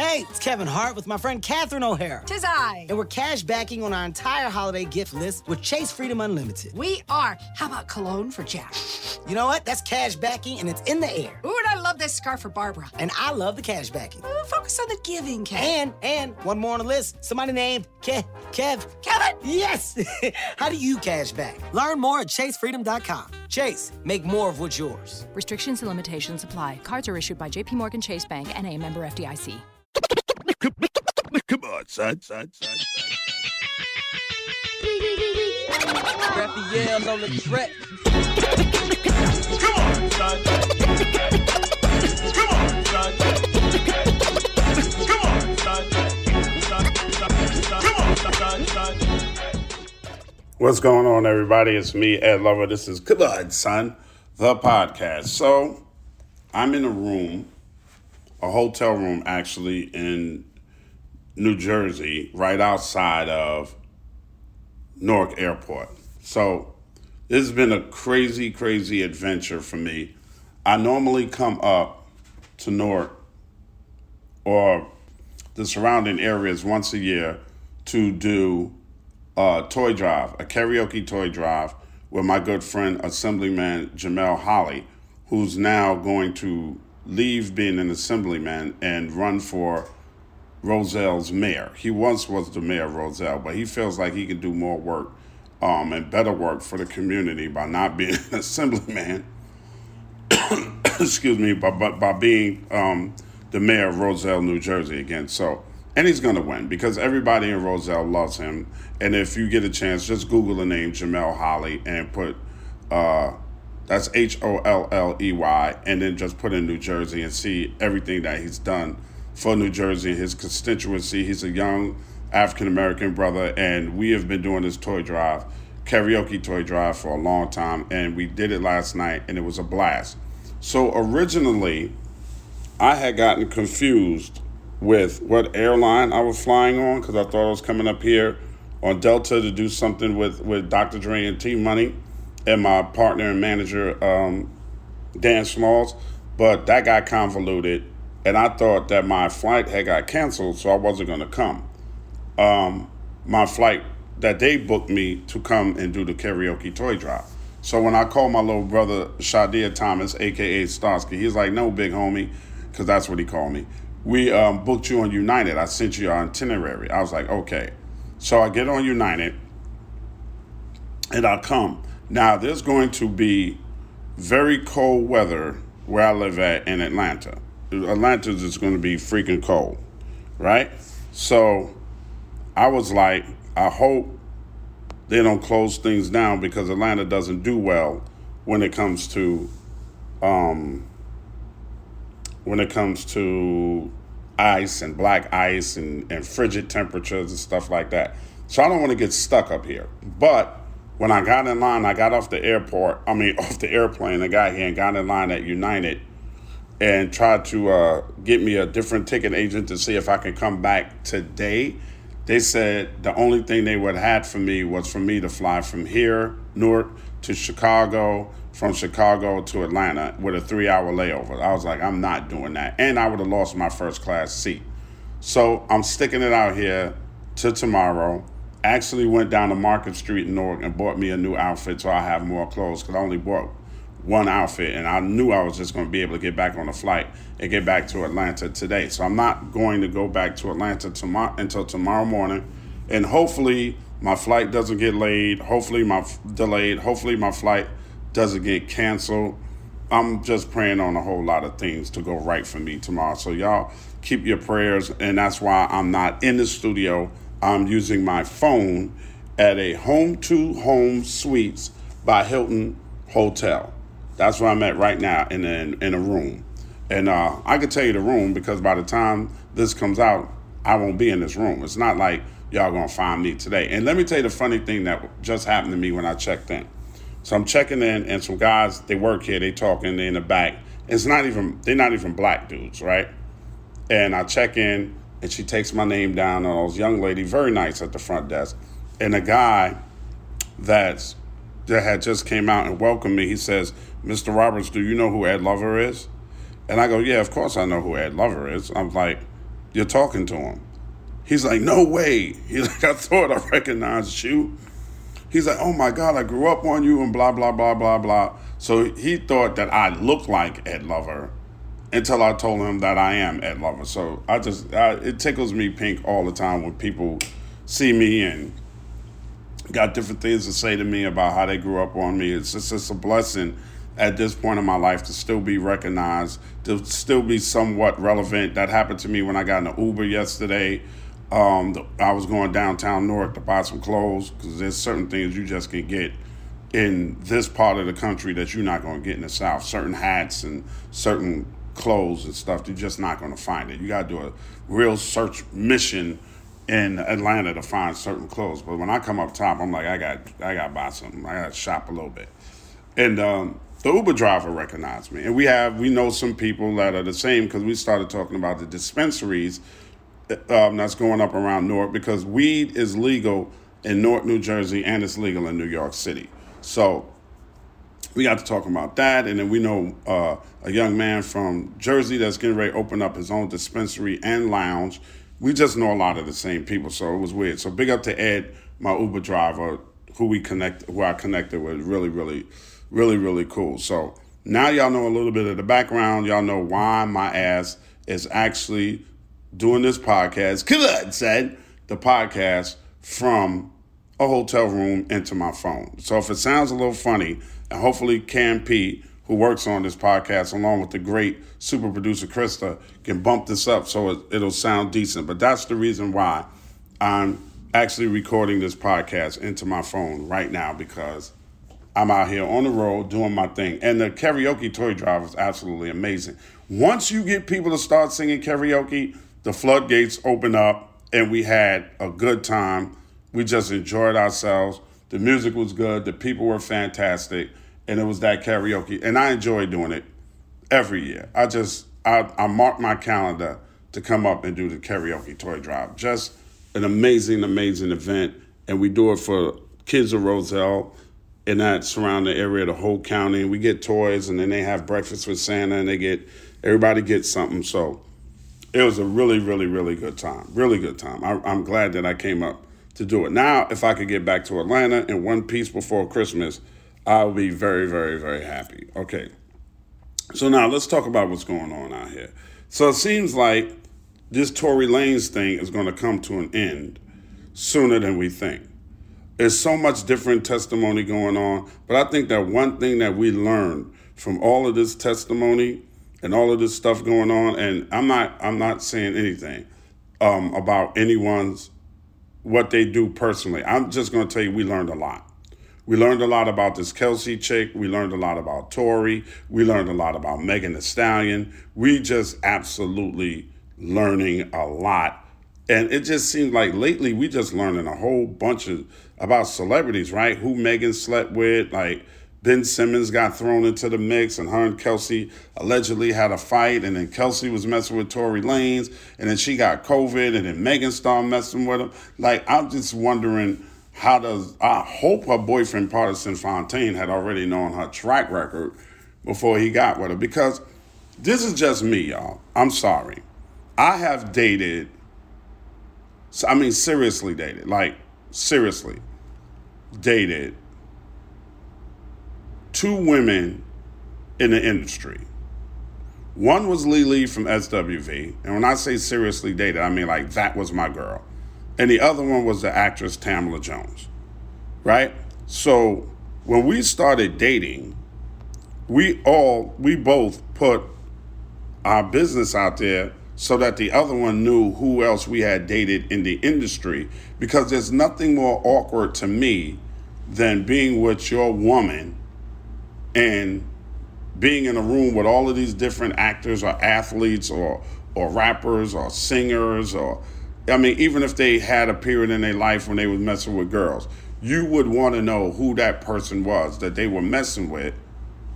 Hey, it's Kevin Hart with my friend Catherine O'Hara. Tis I. And we're cash backing on our entire holiday gift list with Chase Freedom Unlimited. We are. How about cologne for Jack? You know what? That's cash backing and it's in the air. Ooh, and I love this scarf for Barbara. And I love the cash backing. Ooh, focus on the giving, Kev. And, and, one more on the list. Somebody named Ke- Kev. Kevin! Yes! How do you cash back? Learn more at chasefreedom.com. Chase, make more of what's yours. Restrictions and limitations apply. Cards are issued by JPMorgan Chase Bank and a member FDIC. Come on, son, son, son, son. Raphael on the track. Come on, son. Come on, son. Come on, son. Come on, son, son. What's going on, everybody? It's me, Ed Lover. This is Come on, son, the podcast. So, I'm in a room, a hotel room actually, in New Jersey, right outside of Newark Airport. So this has been a crazy, crazy adventure for me. I normally come up to Newark or the surrounding areas once a year to do a toy drive, a karaoke toy drive with my good friend Assemblyman Jamel Holley, who's now going to leave being an assemblyman and run for Roselle's mayor. He once was the mayor of Roselle, but he feels like he can do more work um, and better work for the community by not being an assemblyman. Excuse me, but by, by being um, the mayor of Roselle, New Jersey again. So, and he's going to win because everybody in Roselle loves him. And if you get a chance, just Google the name Jamel Holley and put uh, that's H O L L E Y, and then just put in New Jersey and see everything that he's done for New Jersey his constituency. He's a young African American brother, and we have been doing this toy drive, karaoke toy drive, for a long time, and we did it last night, and it was a blast. So originally, I had gotten confused with what airline I was flying on because I thought I was coming up here on Delta to do something with, with Dr. Dre and T Money and my partner and manager, um, Dan Smalls. But that got convoluted, and I thought that my flight had got canceled, so I wasn't going to come. Um, my flight that they booked me to come and do the karaoke toy drive. So when I called my little brother Shadia Thomas, aka Starsky, he's like, "No, big homie," because that's what he called me. We um, booked you on United. I sent you our itinerary. I was like, "Okay." So I get on United, and I come. Now there's going to be very cold weather where I live at in Atlanta. Atlanta is going to be freaking cold, right? So I was like, I hope they don't close things down because Atlanta doesn't do well when it comes to um, when it comes to ice and black ice and, and frigid temperatures and stuff like that. So I don't want to get stuck up here. But when I got in line, I got off the airport, I mean off the airplane, I got here and got in line at United and tried to uh, get me a different ticket agent to see if I could come back today they said the only thing they would have had for me was for me to fly from here, Newark, to Chicago, from Chicago to Atlanta with a three hour layover. I was like, I'm not doing that. And I would have lost my first class seat. So I'm sticking it out here to tomorrow. actually went down to Market Street in Newark and bought me a new outfit so I have more clothes because I only bought one outfit and I knew I was just going to be able to get back on the flight and get back to Atlanta today. So I'm not going to go back to Atlanta tomorrow until tomorrow morning and hopefully my flight doesn't get laid, hopefully my delayed, hopefully my flight doesn't get canceled. I'm just praying on a whole lot of things to go right for me tomorrow. So y'all keep your prayers and that's why I'm not in the studio. I'm using my phone at a home to home suites by Hilton Hotel. That's where I'm at right now in a, in a room. And uh, I can tell you the room because by the time this comes out, I won't be in this room. It's not like y'all gonna find me today. And let me tell you the funny thing that just happened to me when I checked in. So I'm checking in, and some guys they work here. They talking they in the back. It's not even they're not even black dudes, right? And I check in, and she takes my name down. And those young lady, very nice at the front desk, and a guy that's that had just came out and welcomed me. He says, Mr. Roberts, do you know who Ed Lover is? And I go, Yeah, of course I know who Ed Lover is. I'm like, You're talking to him. He's like, No way. He's like, I thought I recognized you. He's like, Oh my God, I grew up on you and blah, blah, blah, blah, blah. So he thought that I looked like Ed Lover until I told him that I am Ed Lover. So I just, I, it tickles me pink all the time when people see me and got different things to say to me about how they grew up on me. It's just it's a blessing at this point in my life to still be recognized, to still be somewhat relevant. That happened to me when I got in an Uber yesterday. Um, the, I was going downtown Newark to buy some clothes because there's certain things you just can get in this part of the country that you're not going to get in the South. Certain hats and certain clothes and stuff, you're just not going to find it. You got to do a real search mission in Atlanta to find certain clothes. But when I come up top, I'm like, I got, I got to buy something. I got to shop a little bit. And um, the Uber driver recognized me, and we have, we know some people that are the same because we started talking about the dispensaries um, that's going up around Newark because weed is legal in Newark, New Jersey, and it's legal in New York City. So we got to talk about that, and then we know uh, a young man from Jersey that's getting ready to open up his own dispensary and lounge. We just know a lot of the same people, so it was weird. So big up to Ed, my Uber driver, who we connect, who I connected with. Really, really, really, really cool. So now y'all know a little bit of the background. Y'all know why my ass is actually doing this podcast. On, said the podcast from a hotel room into my phone. So if it sounds a little funny, and hopefully Cam P, who works on this podcast along with the great super producer Krista, can bump this up so it, it'll sound decent. But that's the reason why I'm actually recording this podcast into my phone right now because I'm out here on the road doing my thing. And the karaoke toy drive is absolutely amazing. Once you get people to start singing karaoke, the floodgates open up and we had a good time. We just enjoyed ourselves. The music was good, the people were fantastic, and it was that karaoke. And I enjoy doing it every year. I just I, I mark my calendar to come up and do the karaoke toy drive. Just an amazing, amazing event. And we do it for kids of Roselle in that surrounding area, the whole county. We get toys and then they have breakfast with Santa and they get everybody gets something. So it was a really, really, really good time. Really good time. I, I'm glad that I came up to do it. Now, if I could get back to Atlanta in one piece before Christmas, I'll be very, very, very happy. Okay. So now let's talk about what's going on out here. So it seems like this Tory Lanez thing is going to come to an end sooner than we think. There's so much different testimony going on, but I think that one thing that we learned from all of this testimony and all of this stuff going on, and I'm not I'm not saying anything um, about anyone's what they do personally. I'm just going to tell you we learned a lot. We learned a lot about this Kelsey chick. We learned a lot about Tory. We learned a lot about Megan Thee Stallion. We just absolutely learning a lot. And it just seems like lately we just learning a whole bunch of about celebrities, right? Who Megan slept with, like Ben Simmons got thrown into the mix, and her and Kelsey allegedly had a fight, and then Kelsey was messing with Tory Lanez, and then she got COVID, and then Megan started messing with him. Like, I'm just wondering how does I hope her boyfriend Pardison Fontaine had already known her track record before he got with her because this is just me, y'all. I'm sorry. I have dated, I mean, seriously dated, like seriously dated two women in the industry. One was Lily from SWV, and when I say seriously dated, I mean like that was my girl. And the other one was the actress Tamala Jones, right? So when we started dating, we all, we both put our business out there so that the other one knew who else we had dated in the industry. Because there's nothing more awkward to me than being with your woman and being in a room with all of these different actors or athletes or or rappers or singers or I mean even if they had a period in their life when they was messing with girls you would want to know who that person was that they were messing with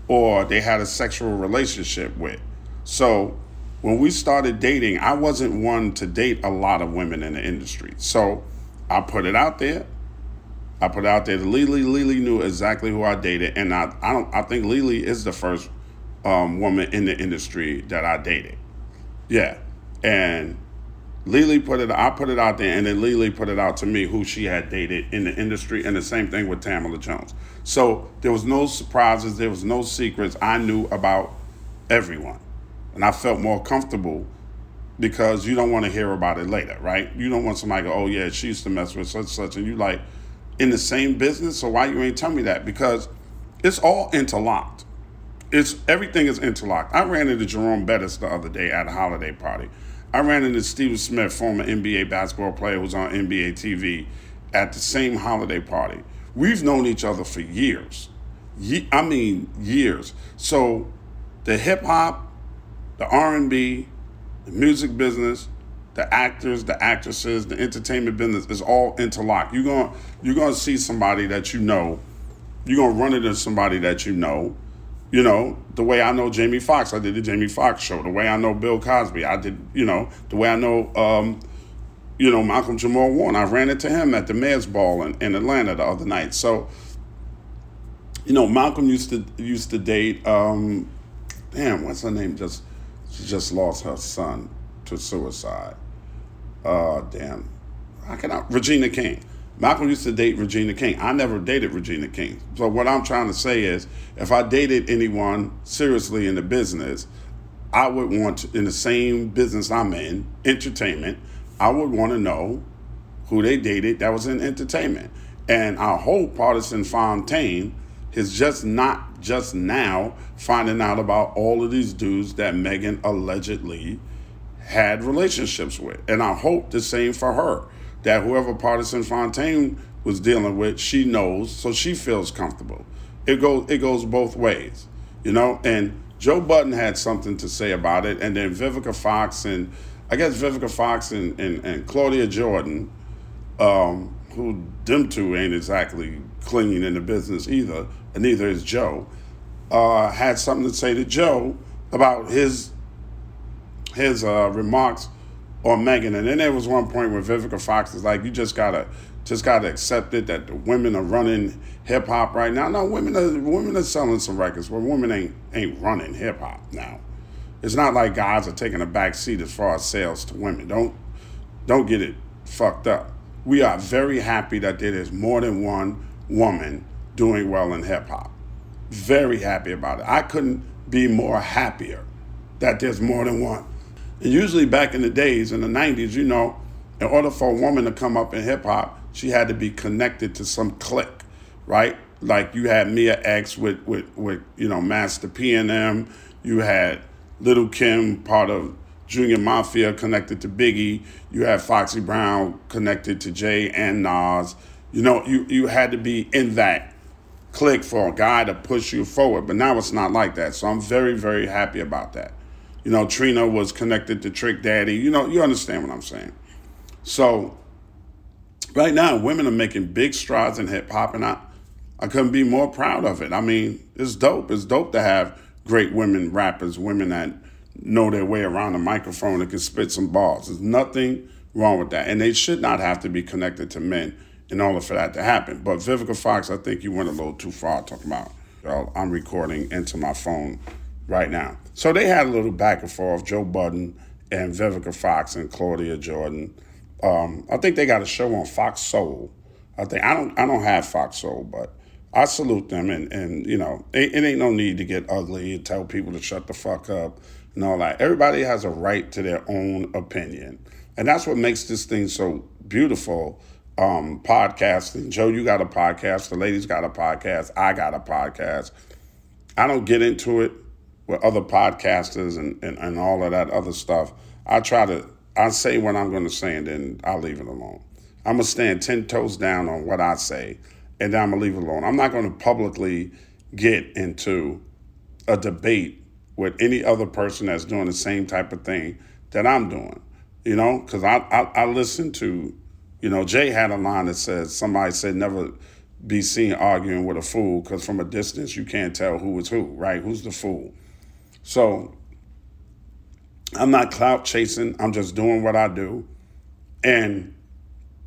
or they had a sexual relationship with. So when we started dating I wasn't one to date a lot of women in the industry so I put it out there I put out there. Lily, Lily knew exactly who I dated, and I, I don't. I think Lily is the first um, woman in the industry that I dated. Yeah, and Lily put it. I put it out there, and then Lily put it out to me who she had dated in the industry, and the same thing with Tamala Jones. So there was no surprises. There was no secrets. I knew about everyone, and I felt more comfortable because you don't want to hear about it later, right? You don't want somebody to go, "Oh yeah, she used to mess with such such," and you like in the same business. So why you ain't tell me that? Because it's all interlocked. It's everything is interlocked. I ran into Jerome Bettis the other day at a holiday party. I ran into Stephen Smith, former NBA basketball player who's on NBA TV, at the same holiday party. We've known each other for years. Ye- I mean years. So the hip hop, the R&B, the music business, the actors, the actresses, the entertainment business is all interlocked. You're going you're going to see somebody that you know. You're going to run into somebody that you know. You know, the way I know Jamie Foxx, I did the Jamie Foxx show. The way I know Bill Cosby, I did, you know, the way I know um, you know, Malcolm Jamal Warner. I ran into him at the Mayor's Ball in, in Atlanta the other night. So, you know, Malcolm used to used to date um, damn, what's her name? Just she just lost her son to suicide uh, damn, I cannot. Regina King. Malcolm used to date Regina King. I never dated Regina King. So what I'm trying to say is, if I dated anyone seriously in the business, I would want to, in the same business I'm in, entertainment, I would want to know who they dated that was in entertainment. And I hope Pardison Fontaine is just not just now finding out about all of these dudes that Megan allegedly had relationships with. And I hope the same for her, that whoever Pardison Fontaine was dealing with, she knows, so she feels comfortable. It goes it goes both ways, you know. And Joe Budden had something to say about it, and then Vivica Fox and I guess Vivica Fox and, and, and Claudia Jordan, um, who them two ain't exactly clinging in the business either, and neither is Joe, uh, had something to say to Joe about his his uh, remarks on Megan, and then there was one point where Vivica Fox is like, "You just gotta, just gotta accept it that the women are running hip hop right now." No, women are women are selling some records, but women ain't ain't running hip hop now. It's not like guys are taking a back seat as far as sales to women. Don't don't get it fucked up. We are very happy that there is more than one woman doing well in hip hop. Very happy about it. I couldn't be more happier that there's more than one. And usually back in the days, in the 90s, you know, in order for a woman to come up in hip hop, she had to be connected to some clique, right? Like you had Mia X with, with, with you know, Master P and M. You had Little Kim, part of Junior Mafia, connected to Biggie. You had Foxy Brown connected to Jay and Nas. You know, you, you had to be in that clique for a guy to push you forward. But now it's not like that. So I'm very, very happy about that. You know, Trina was connected to Trick Daddy. You know, you understand what I'm saying. So right now, women are making big strides in hip hop, and I, I couldn't be more proud of it. I mean, it's dope. It's dope to have great women rappers, women that know their way around the microphone and can spit some bars. There's nothing wrong with that. And they should not have to be connected to men in order for that to happen. But Vivica Fox, I think you went a little too far talking about, I'm recording into my phone right now. So they had a little back and forth, Joe Budden and Vivica Fox and Claudia Jordan. Um, I think they got a show on Fox Soul I think I don't I don't have Fox Soul, but I salute them, and and you know it, it ain't no need to get ugly and tell people to shut the fuck up and all that. Everybody has a right to their own opinion, and that's what makes this thing so beautiful. Um, podcasting. Joe, you got a podcast. The ladies got a podcast. I got a podcast. I don't get into it with other podcasters and, and, and all of that other stuff. I try to I say what I'm going to say and then I'll leave it alone. I'm gonna stand ten toes down on what I say, and then I'm gonna leave it alone. I'm not gonna publicly get into a debate with any other person that's doing the same type of thing that I'm doing. You know, because I, I I listen to you know, Jay had a line that says, somebody said, never be seen arguing with a fool because from a distance you can't tell who is who, right? Who's the fool? So I'm not clout chasing. I'm just doing what I do. And,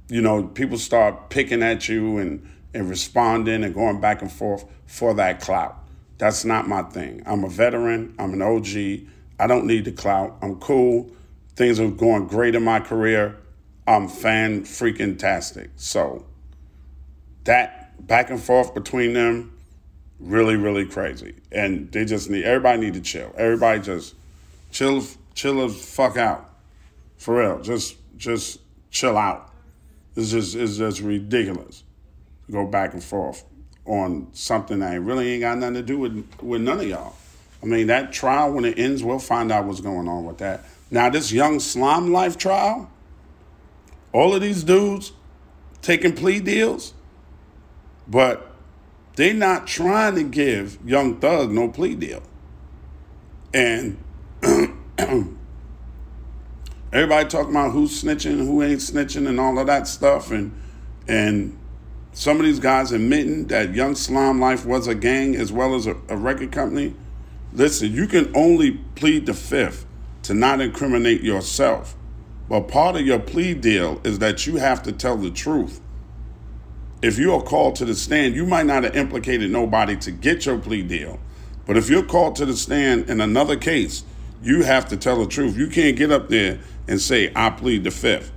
you know, people start picking at you and, and responding and going back and forth for that clout. That's not my thing. I'm a veteran. I'm an OG. I don't need the clout. I'm cool. Things are going great in my career. I'm fan freaking tastic. So that back and forth between them, really, really crazy. And they just need everybody need to chill. Everybody just chill chill the fuck out. For real. Just just chill out. It's just it's just ridiculous. to Go back and forth on something that really ain't got nothing to do with with none of y'all. I mean that trial when it ends, we'll find out what's going on with that. Now this young slime life trial, all of these dudes taking plea deals, but they're not trying to give Young Thug no plea deal. And everybody talking about who's snitching, who ain't snitching, and all of that stuff, and and some of these guys admitting that Young Slime Life was a gang as well as a, a record company. Listen, you can only plead the fifth to not incriminate yourself. But part of your plea deal is that you have to tell the truth. If you are called to the stand, you might not have implicated nobody to get your plea deal. But if you're called to the stand in another case, you have to tell the truth. You can't get up there and say, I plead the fifth.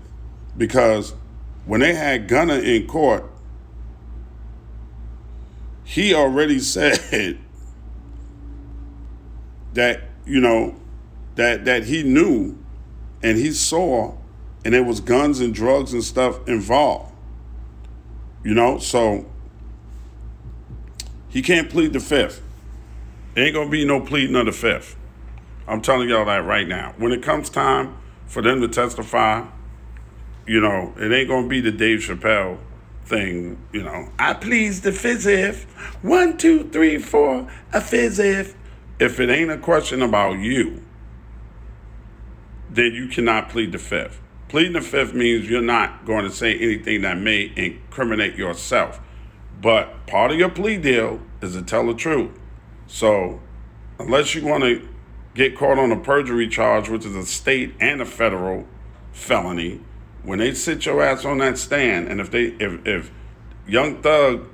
Because when they had Gunna in court, he already said that, you know, that that he knew and he saw and there was guns and drugs and stuff involved. You know, so he can't plead the fifth. Ain't gonna be no pleading of the fifth. I'm telling y'all that right now. When it comes time for them to testify, you know, it ain't gonna be the Dave Chappelle thing, you know. I please the fifth. One, two, three, four, a fifth. If it ain't a question about you, then you cannot plead the fifth. Pleading the fifth means you're not going to say anything that may incriminate yourself. But part of your plea deal is to tell the truth. So, unless you want to get caught on a perjury charge, which is a state and a federal felony, when they sit your ass on that stand, and if they if if Young Thug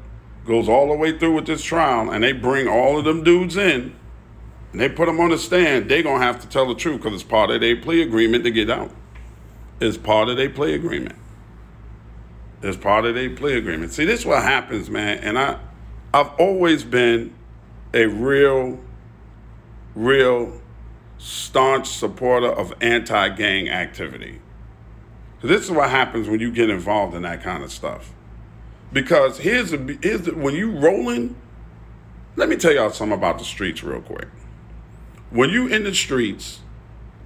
goes all the way through with this trial and they bring all of them dudes in and they put them on the stand, they gonna have to tell the truth because it's part of their plea agreement to get out. It's part of their plea agreement. It's part of their plea agreement. See, this is what happens, man. And I I've always been a real, real staunch supporter of anti-gang activity. So this is what happens when you get involved in that kind of stuff. Because here's the, here's the, when you rolling, let me tell y'all something about the streets real quick. When you in the streets,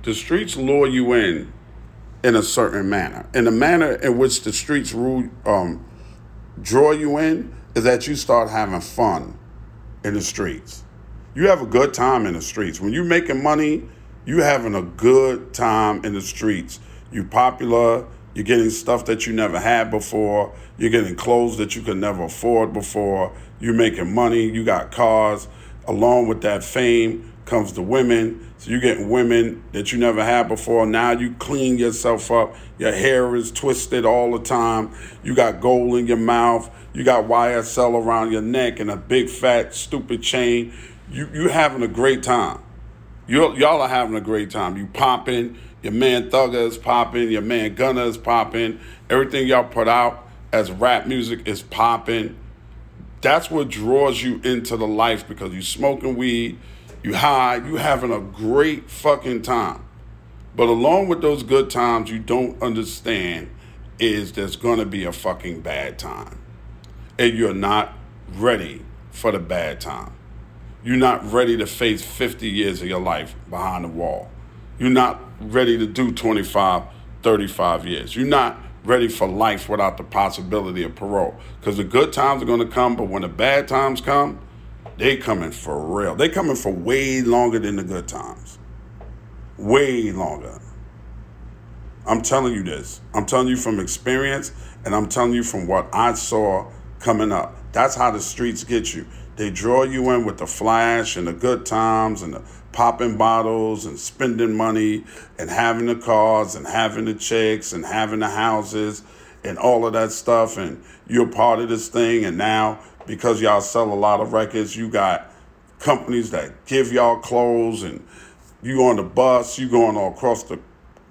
the streets lure you in in a certain manner. And the manner in which the streets rule, um, draw you in is that you start having fun in the streets. You have a good time in the streets. When you're making money, you having a good time in the streets. You popular, you're getting stuff that you never had before, you're getting clothes that you could never afford before, you're making money, you got cars. Along with that fame comes to women. So you're getting women that you never had before. Now you clean yourself up. Your hair is twisted all the time. You got gold in your mouth. You got YSL around your neck and a big fat stupid chain. You you having a great time. You y'all are having a great time. You popping. Your man Thugger is popping. Your man Gunna is popping. Everything y'all put out as rap music is popping. That's what draws you into the life because you smoking weed, you high, you having a great fucking time. But along with those good times, you don't understand is there's gonna be a fucking bad time. And you're not ready for the bad time. You're not ready to face 50 years of your life behind the wall. You're not ready to do 25, 35 years. You're not ready for life without the possibility of parole. Because the good times are going to come, but when the bad times come, they coming for real. They coming for way longer than the good times. Way longer. I'm telling you this. I'm telling you from experience, and I'm telling you from what I saw coming up. That's how the streets get you. They draw you in with the flash and the good times and the popping bottles and spending money and having the cars and having the chicks and having the houses and all of that stuff. And you're part of this thing. And now, because y'all sell a lot of records, you got companies that give y'all clothes and you on the bus, you going all across the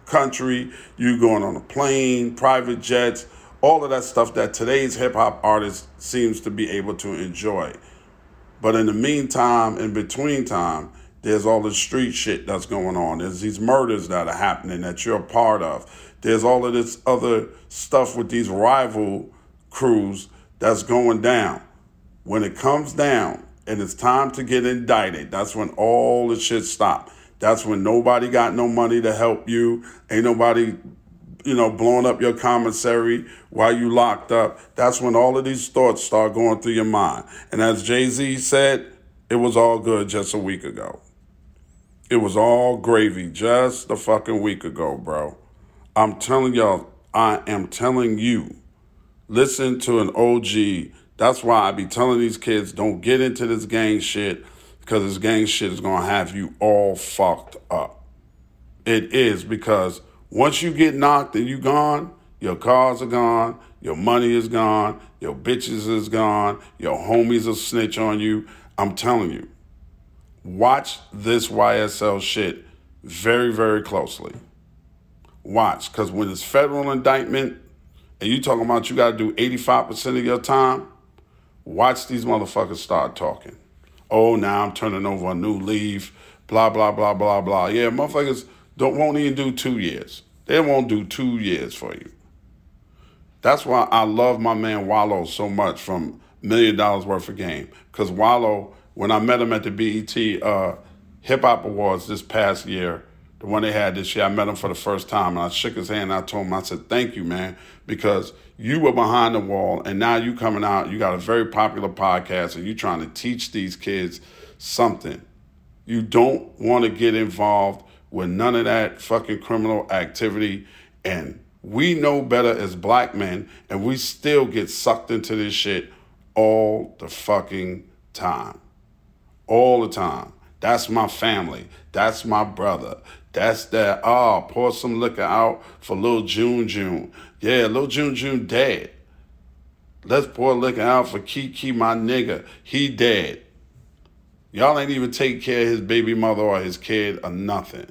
country, you going on a plane, private jets, all of that stuff that today's hip hop artist seems to be able to enjoy. But in the meantime, in between time, there's all the street shit that's going on. There's these murders that are happening that you're a part of. There's all of this other stuff with these rival crews that's going down. When it comes down and it's time to get indicted, that's when all the shit stop. That's when nobody got no money to help you. Ain't nobody you know, blowing up your commissary while you locked up. That's when all of these thoughts start going through your mind. And as Jay Z said, it was all good just a week ago. It was all gravy just a fucking week ago, bro. I'm telling y'all, I am telling you, listen to an OG. That's why I be telling these kids don't get into this gang shit because this gang shit is gonna have you all fucked up. It is because once you get knocked and you gone, your cars are gone, your money is gone, your bitches is gone, your homies will snitch on you. I'm telling you, watch this YSL shit very, very closely. Watch, because when it's federal indictment and you talking about you got to do 85% of your time, watch these motherfuckers start talking. Oh, now I'm turning over a new leaf, blah, blah, blah, blah, blah. Yeah, motherfuckers don't won't even do two years. They won't do two years for you. That's why I love my man Wallo so much from Million Dollars Worth of Game. Because Wallo, when I met him at the BET uh, Hip Hop Awards this past year, the one they had this year, I met him for the first time and I shook his hand and I told him, I said, thank you, man, because you were behind the wall and now you coming out, you got a very popular podcast and you trying to teach these kids something. You don't want to get involved with none of that fucking criminal activity. And we know better as black men, and we still get sucked into this shit all the fucking time. All the time. That's my family. That's my brother. That's that. Oh, pour some liquor out for little June June. Yeah, little June June dead. Let's pour liquor out for Kiki, my nigga. He dead. Y'all ain't even take care of his baby mother or his kid or nothing.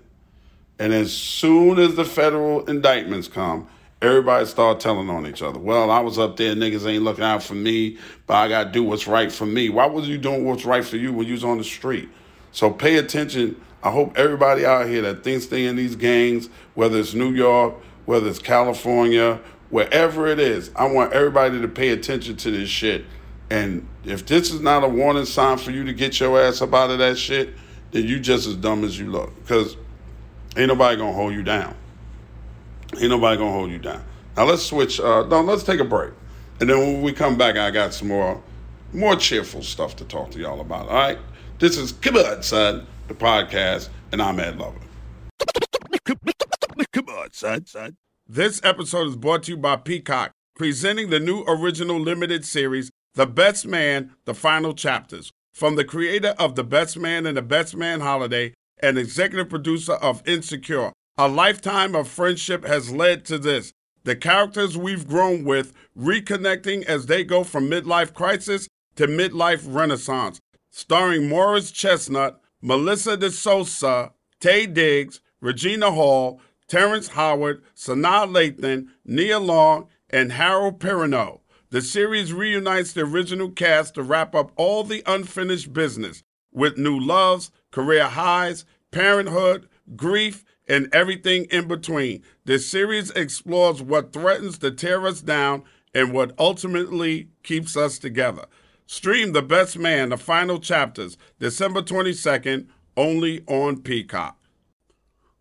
And as soon as the federal indictments come, everybody start telling on each other. Well, I was up there, niggas ain't looking out for me, but I gotta do what's right for me. Why was you doing what's right for you when you was on the street? So pay attention. I hope everybody out here that thinks they in these gangs, whether it's New York, whether it's California, wherever it is, I want everybody to pay attention to this shit. And if this is not a warning sign for you to get your ass up out of that shit, then you just as dumb as you look. Because Ain't nobody gonna hold you down. Ain't nobody gonna hold you down. Now let's switch. Uh, no, let's take a break, and then when we come back, I got some more, more cheerful stuff to talk to y'all about. All right, this is Come on, son, the podcast, and I'm Ed Lover. Come on, son, son. This episode is brought to you by Peacock, presenting the new original limited series, The Best Man: The Final Chapters, from the creator of The Best Man and The Best Man Holiday and executive producer of Insecure. A lifetime of friendship has led to this. The characters we've grown with reconnecting as they go from midlife crisis to midlife renaissance. Starring Morris Chestnut, Melissa DeSosa, Taye Diggs, Regina Hall, Terrence Howard, Sanaa Lathan, Nia Long, and Harold Perrineau. The series reunites the original cast to wrap up all the unfinished business with new loves, career highs, parenthood, grief, and everything in between. This series explores what threatens to tear us down and what ultimately keeps us together. Stream The Best Man, the final chapters, December 22nd, only on Peacock.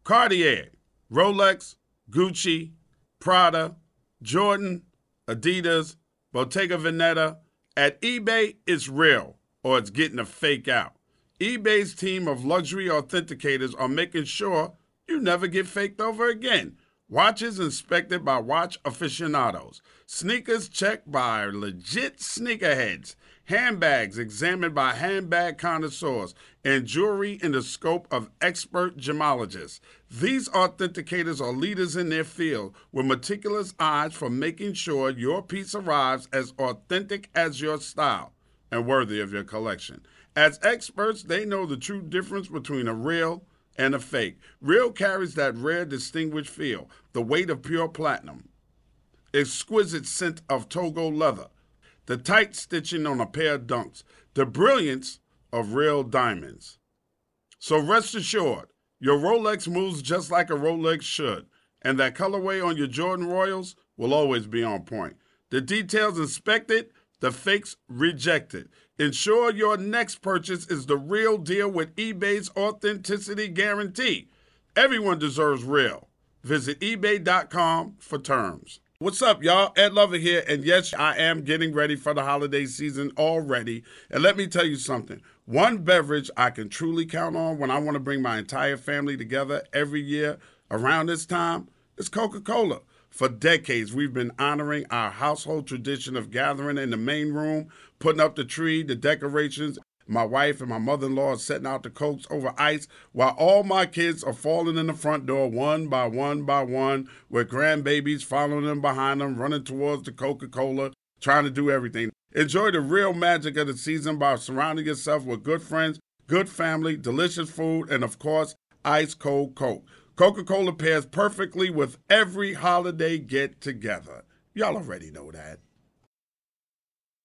Cartier, Rolex, Gucci, Prada, Jordan, Adidas, Bottega Veneta. At eBay, it's real, or it's getting a fake out. eBay's team of luxury authenticators are making sure you never get faked over again. Watches inspected by watch aficionados, sneakers checked by legit sneakerheads, handbags examined by handbag connoisseurs, and jewelry in the scope of expert gemologists. These authenticators are leaders in their field with meticulous eyes for making sure your piece arrives as authentic as your style and worthy of your collection. As experts, they know the true difference between a real and a fake. Real carries that rare, distinguished feel, the weight of pure platinum, exquisite scent of Togo leather, the tight stitching on a pair of dunks, the brilliance of real diamonds. So rest assured, your Rolex moves just like a Rolex should, and that colorway on your Jordan Royals will always be on point. The details inspected, the fakes rejected. Ensure your next purchase is the real deal with eBay's authenticity guarantee. Everyone deserves real. Visit eBay.com for terms. What's up, y'all? Ed Lover here, and yes, I am getting ready for the holiday season already. And let me tell you something one beverage I can truly count on when I want to bring my entire family together every year around this time is Coca Cola. For decades, we've been honoring our household tradition of gathering in the main room, putting up the tree, the decorations. My wife and my mother in law are setting out the cokes over ice while all my kids are falling in the front door one by one by one, with grandbabies following them behind them, running towards the Coca Cola, trying to do everything. Enjoy the real magic of the season by surrounding yourself with good friends, good family, delicious food, and of course, ice cold Coke. Coca Cola pairs perfectly with every holiday get together. Y'all already know that.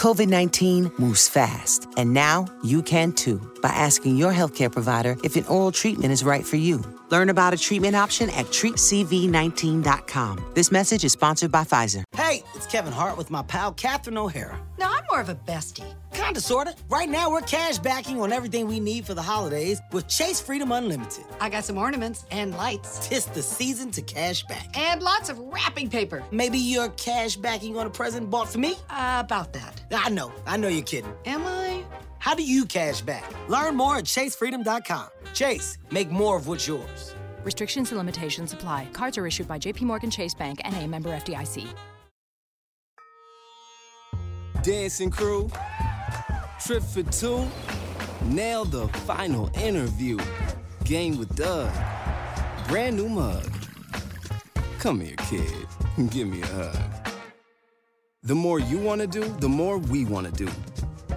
COVID 19 moves fast, and now you can too by asking your healthcare provider if an oral treatment is right for you. Learn about a treatment option at treatcv19.com. This message is sponsored by Pfizer. Hey, it's Kevin Hart with my pal Catherine O'Hara. Now, I'm more of a bestie. Kinda, sorta. Right now, we're cash backing on everything we need for the holidays with Chase Freedom Unlimited. I got some ornaments and lights. Tis the season to cash back. And lots of wrapping paper. Maybe you're cash backing on a present bought for me? Uh, about that. I know, I know you're kidding. Am I? How do you cash back? Learn more at chasefreedom.com. Chase, make more of what's yours. Restrictions and limitations apply. Cards are issued by JPMorgan Chase Bank and a member FDIC. Dancing crew, trip for two, nail the final interview. Game with Doug, brand new mug. Come here, kid. Give me a hug. The more you want to do, the more we want to do.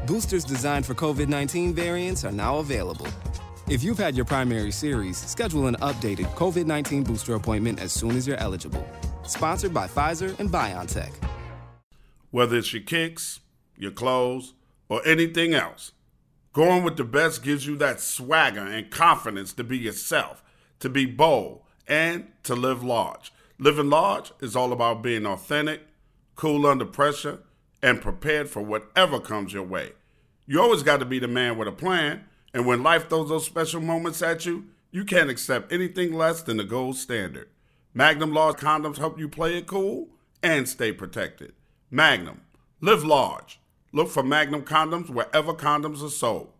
Boosters designed for COVID 19 variants are now available. If you've had your primary series, schedule an updated COVID 19 booster appointment as soon as you're eligible. Sponsored by Pfizer and BioNTech. Whether it's your kicks, your clothes, or anything else, going with the best gives you that swagger and confidence to be yourself, to be bold, and to live large. Living large is all about being authentic, cool under pressure, and prepared for whatever comes your way. You always got to be the man with a plan, and when life throws those special moments at you, you can't accept anything less than the gold standard. Magnum Large condoms help you play it cool and stay protected. Magnum, live large. Look for Magnum condoms wherever condoms are sold.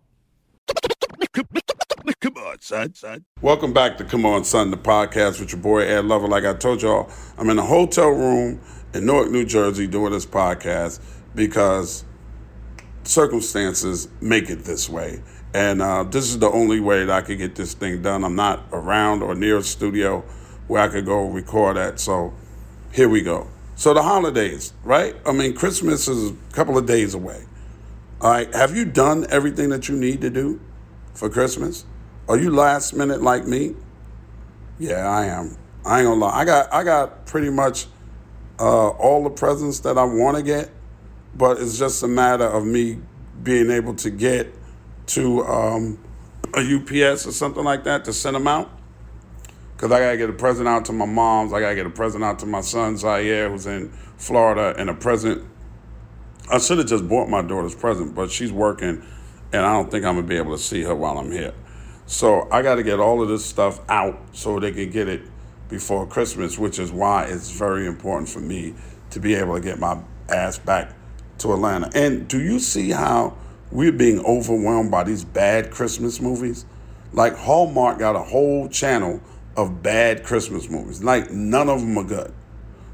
Come on, son, son. Welcome back to Come On Son, the podcast with your boy Ed Lover. Like I told y'all, I'm in a hotel room in Newark, New Jersey doing this podcast because circumstances make it this way. And uh, this is the only way that I could get this thing done. I'm not around or near a studio, where I could go record at. So here we go. So the holidays, right? I mean, Christmas is a couple of days away. All right, have you done everything that you need to do for Christmas? Are you last minute like me? Yeah, I am. I ain't gonna lie. I got I got pretty much uh, all the presents that I want to get, but it's just a matter of me being able to get to um, a UPS or something like that to send them out. Because I got to get a present out to my mom's. I got to get a present out to my son, Zaire, who's in Florida, and a present. I should have just bought my daughter's present, but she's working, and I don't think I'm to be able to see her while I'm here. So I got to get all of this stuff out so they can get it before Christmas, which is why it's very important for me to be able to get my ass back to Atlanta. And do you see how we're being overwhelmed by these bad Christmas movies? Like Hallmark got a whole channel of bad Christmas movies. Like none of them are good.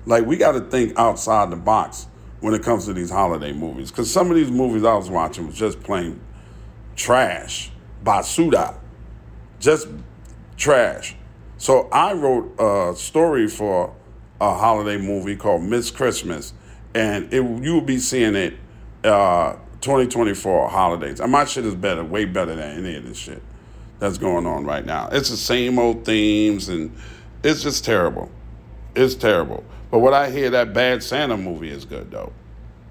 Like we got to think outside the box when it comes to these holiday movies. Because some of these movies I was watching was just plain trash. Basuda. Just trash. So I wrote a story for a holiday movie called Miss Christmas, and it, you will be seeing it uh, 2024 holidays. And my shit is better, way better than any of this shit that's going on right now. It's the same old themes, and it's just terrible. It's terrible. But what I hear, that bad Santa movie is good though.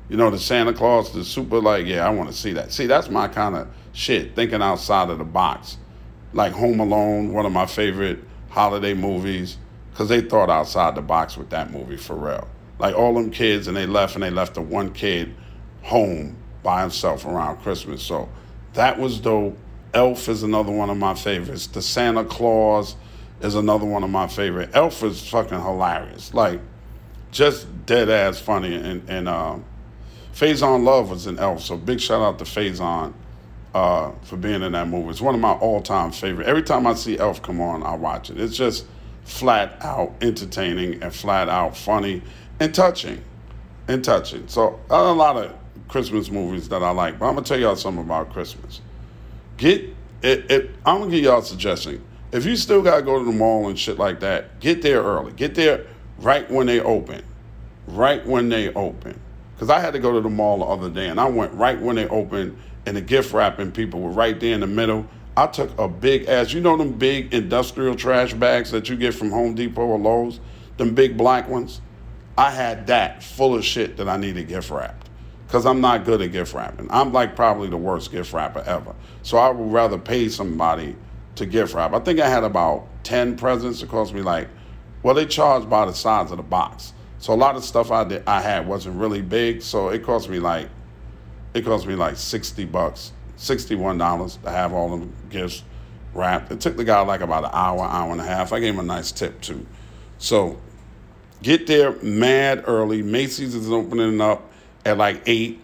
You know, the Santa Claus, the super like, yeah, I want to see that. See, that's my kind of shit, thinking outside of the box. Like Home Alone, one of my favorite holiday movies because they thought outside the box with that movie for real. Like all them kids, and they left, and they left the one kid home by himself around Christmas. So that was dope. Elf is another one of my favorites. The Santa Claus is another one of my favorite. Elf is fucking hilarious. Like just dead ass funny. And and uh, Faizon Love was in Elf. So big shout out to Faizon uh, for being in that movie. It's one of my all time favorite. Every time I see Elf come on, I watch it. It's just flat out entertaining and flat out funny and touching. And touching. So a lot of Christmas movies that I like. But I'm gonna tell y'all something about Christmas. Get it, it I'm gonna give y'all a suggestion. If you still gotta go to the mall and shit like that, get there early. Get there right when they open. Right when they open. Because I had to go to the mall the other day and I went right when they opened and the gift wrapping people were right there in the middle. I took a big ass, you know them big industrial trash bags that you get from Home Depot or Lowe's, them big black ones. I had that full of shit that I needed gift wrapped because I'm not good at gift wrapping. I'm like probably the worst gift wrapper ever. So I would rather pay somebody to gift wrap. I think I had about 10 presents. It cost me like, well, they charged by the size of the box. So a lot of stuff I did, I had wasn't really big. So it cost me like it cost me like 60 bucks, $61 to have all them gifts wrapped. It took the guy like about an hour, hour and a half. I gave him a nice tip too. So get there mad early. Macy's is opening up at like 8.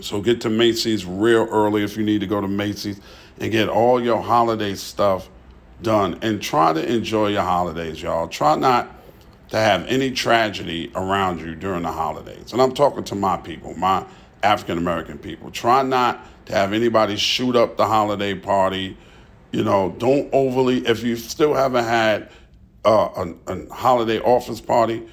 So get to Macy's real early if you need to go to Macy's and get all your holiday stuff done. And try to enjoy your holidays, y'all. Try not to have any tragedy around you during the holidays. And I'm talking to my people, my African American people. Try not to have anybody shoot up the holiday party. You know, don't overly, if you still haven't had uh, a, a holiday office party,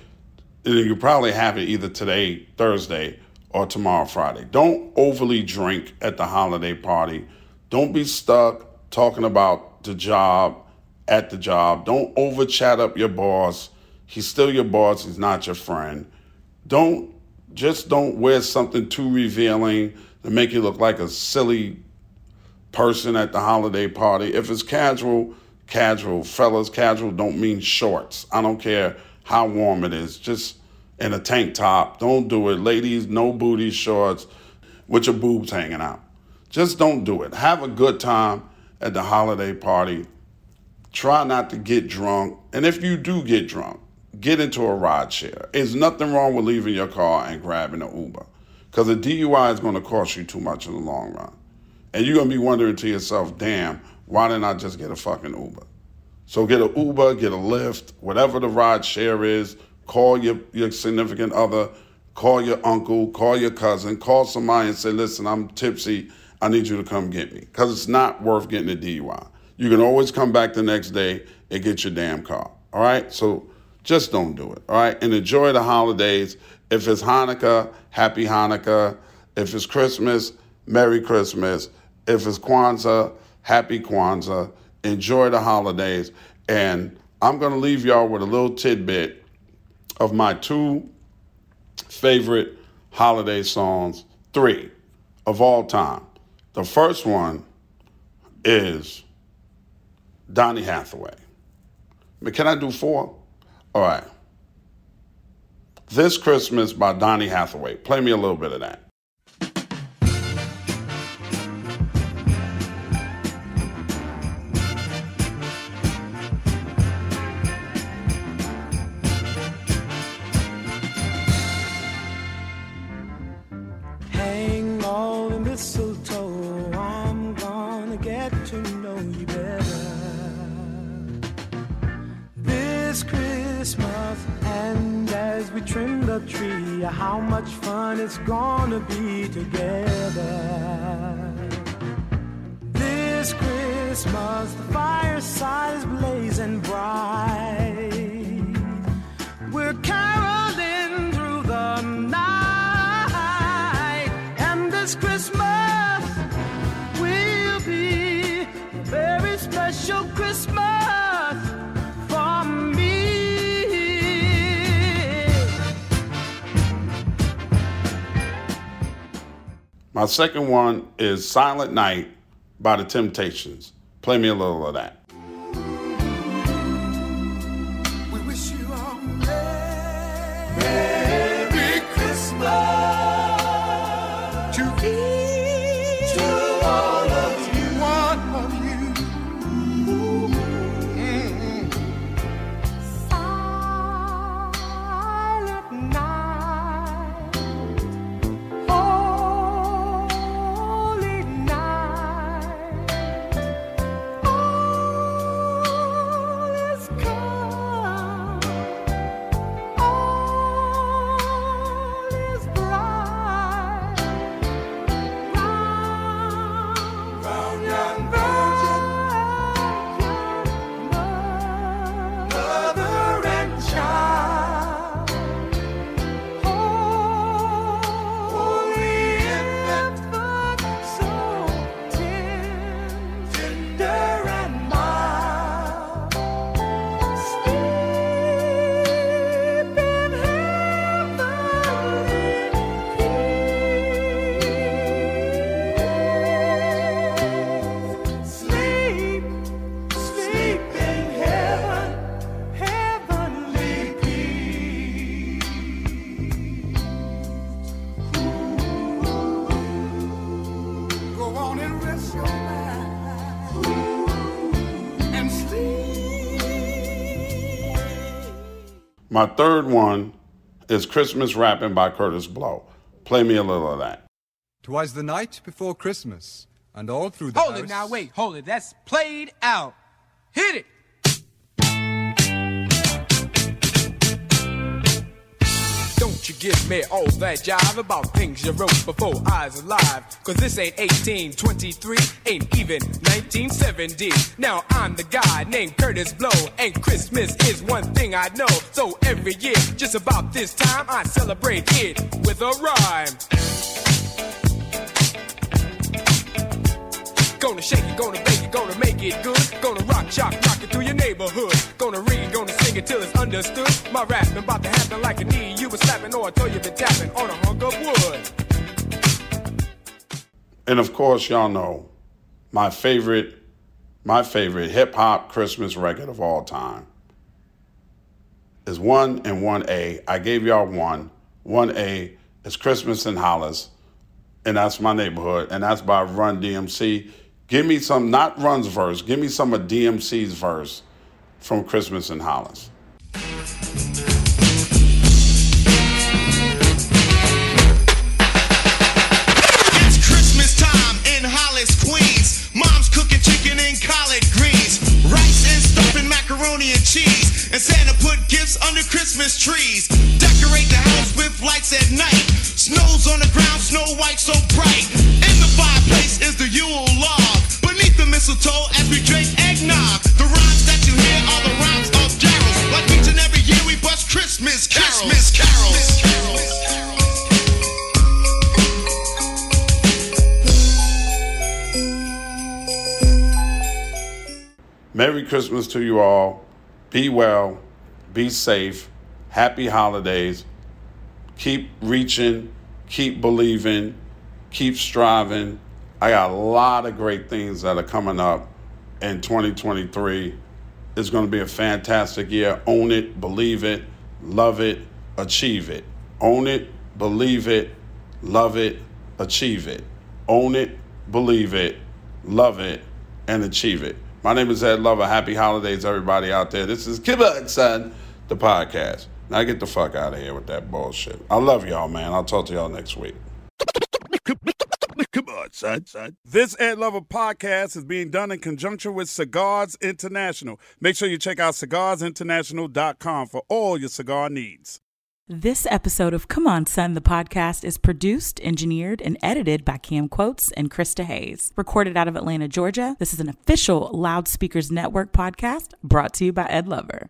you probably have it either today, Thursday, or tomorrow, Friday. Don't overly drink at the holiday party. Don't be stuck talking about the job at the job. Don't over chat up your boss. He's still your boss, he's not your friend. Don't just don't wear something too revealing to make you look like a silly person at the holiday party. If it's casual, casual. Fellas, casual don't mean shorts. I don't care how warm it is. Just in a tank top. Don't do it. Ladies, no booty shorts with your boobs hanging out. Just don't do it. Have a good time at the holiday party. Try not to get drunk. And if you do get drunk, get into a ride share. There's nothing wrong with leaving your car and grabbing an Uber because a DUI is going to cost you too much in the long run. And you're going to be wondering to yourself, damn, why didn't I just get a fucking Uber? So get an Uber, get a Lyft, whatever the ride share is, call your, your significant other, call your uncle, call your cousin, call somebody and say, listen, I'm tipsy. I need you to come get me. Because it's not worth getting a DUI. You can always come back the next day and get your damn car. All right? So just don't do it. All right? And enjoy the holidays. If it's Hanukkah, happy Hanukkah. If it's Christmas, Merry Christmas. If it's Kwanzaa, happy Kwanzaa. Enjoy the holidays. And I'm going to leave y'all with a little tidbit of my two favorite holiday songs, three of all time. The first one is Donny Hathaway. But can I do four? All right. This Christmas by Donny Hathaway. Play me a little bit of that. This Christmas, the fireside is blazing bright. We're caroling through the night, and this Christmas will be a very special Christmas for me. My second one is Silent Night by The Temptations. Play me a little of that. My third one is Christmas Rapping by Kurtis Blow. Play me a little of that. Twas the night before Christmas, and all through the Hold house. it now, wait, hold it. That's played out. Hit it. Don't you give me all that jive about things you wrote before I was alive. Cause this ain't 1823, ain't even 1970. Now I'm the guy named Kurtis Blow, and Christmas is one thing I know. So every year, just about this time, I celebrate it with a rhyme. Gonna shake it, gonna bake it, gonna make it good. Gonna rock, shock, rock it through your neighborhood. Gonna read, gonna sing it till it's understood. My rapping about to happen like a knee. You was slapping or I told you been tapping on a hunk of wood. And of course, y'all know my favorite, my favorite hip hop Christmas record of all time is one and one A. I gave y'all one. One A is Christmas in Hollis, and that's my neighborhood, and that's by Run DMC. Give me some, not Run's verse. Give me some of DMC's verse from Christmas in Hollis. It's Christmas time in Hollis, Queens. Mom's cooking chicken and collard greens, rice and stuffing macaroni and cheese. And Santa put gifts under Christmas trees. Decorate the house with lights at night. Snow's on the ground, snow white so bright. In the fireplace is the Yule log mistletoe as we drink eggnog. The rhymes that you hear are the rhymes of carols. Like each and every year we bust Christmas Christmas carols. Merry Christmas to you all. Be well, be safe, happy holidays. Keep reaching, keep believing, keep striving I got a lot of great things that are coming up in 2023. It's going to be a fantastic year. Own it, believe it, love it, achieve it. Own it, believe it, love it, achieve it. Own it, believe it, love it, and achieve it. My name is Ed Lover. Happy holidays, everybody out there. This is Come On Son, the podcast. Now get the fuck out of here with that bullshit. I love y'all, man. I'll talk to y'all next week. Son, son. This Ed Lover podcast is being done in conjunction with Cigars International. Make sure you check out cigarsinternational.com for all your cigar needs. This episode of Come On Son, the podcast, is produced, engineered, and edited by Cam Quotes and Krista Hayes. Recorded out of Atlanta, Georgia, this is an official Loudspeakers Network podcast brought to you by Ed Lover.